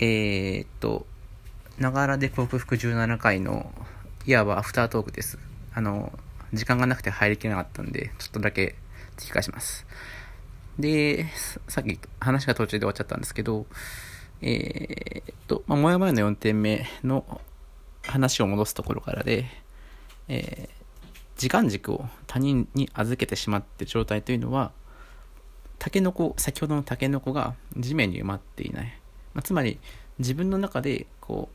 えー、っと、ながらで克服17回の、いわばアフタートークです。あの、時間がなくて入りきれなかったんで、ちょっとだけ聞き返します。で、さっき話が途中で終わっちゃったんですけど、えー、っと、まあ、もやもやの4点目の話を戻すところからで、えー、時間軸を他人に預けてしまって状態というのは、タケノコ、先ほどのタケノコが地面に埋まっていない。まあ、つまり、自分の中で、こ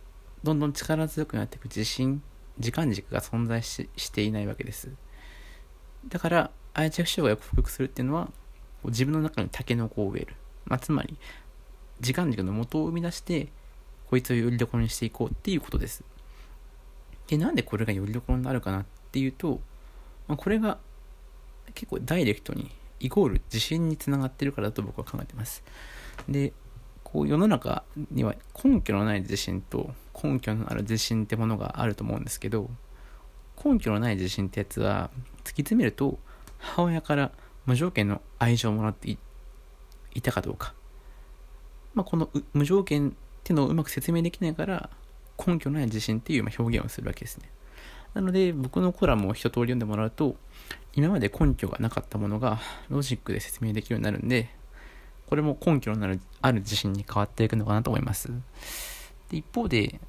う、どんどん力強くなっていく自信、時間軸が存在ししていないわけです。だから、愛着障害を克服するっていうのは、自分の中にタケノコを植える。まあ、つまり、時間軸の元を生み出して、こいつをよりどころにしていこうっていうことです。で、なんでこれがよりどころになるかなっていうと、まあ、これが結構ダイレクトにイコール自信につながってるからだと僕は考えてます。で、こう世の中には根拠のない自信と根拠のある自信ってものがあると思うんですけど、根拠のない自信ってやつは突き詰めると母親から無条件の愛情をもらっていたかどうか。まあ、この無条件っていうのをうまく説明できないから根拠のない自信っていう表現をするわけですね。なので、僕のコラムを一通り読んでもらうと、今まで根拠がなかったものがロジックで説明できるようになるんで、これも根拠のなるある自信に変わっていくのかなと思います。で一方で、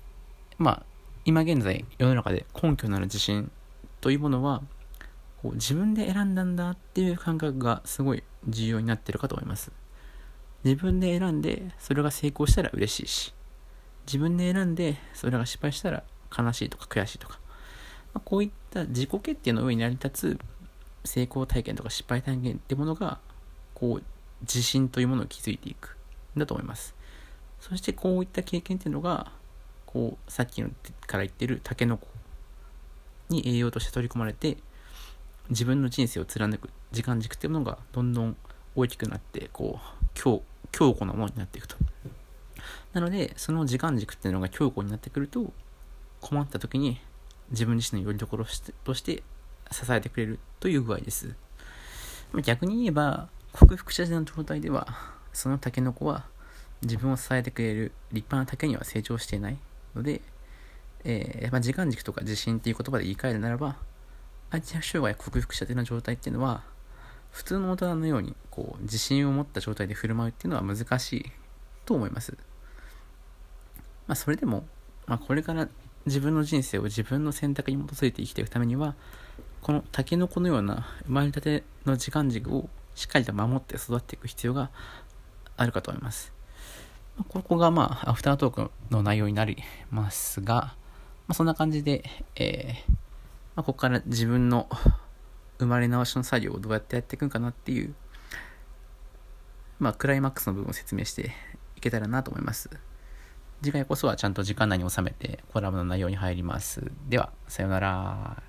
まあ、今現在世の中で根拠のある自信というものは、こう自分で選んだんだっていう感覚がすごい重要になってるかと思います。自分で選んでそれが成功したら嬉しいし、自分で選んでそれが失敗したら悲しいとか悔しいとか、まあ、こういった自己決定の上に成り立つ成功体験とか失敗体験ってものが、こう、自信というものを築いていくんだと思います。そしてこういった経験っていうのが、こう、さっきのから言ってるタケノコに栄養として取り込まれて、自分の人生を貫く時間軸っていうものがどんどん大きくなって、こう、強強固なものになっていくと。なので、その時間軸っていうのが強固になってくると、困った時に自分自身のよりどころとして支えてくれるという具合です。逆に言えば、克服者の状態では、そのタケノコは自分を支えてくれる立派な竹には成長していないので、えー、まあ、時間軸とか自信っていう言葉で言い換えるならば、愛知障害克服者というの状態っていうのは、普通の大人のようにこう自信を持った状態で振る舞うっていうのは難しいと思います。まあ、それでも、まあ、これから自分の人生を自分の選択に基づいて生きていくためには、このタケノコのような生まれたての時間軸をしっかりと守って育っていく必要があるかと思います。ここがまあ、アフタートークの内容になりますが、まあ、そんな感じで、えー、まあ、ここから自分の生まれ直しの作業をどうやってやっていくんかなっていう、まあ、クライマックスの部分を説明していけたらなと思います。次回こそはちゃんと時間内に収めてコラムの内容に入ります。では、さようなら。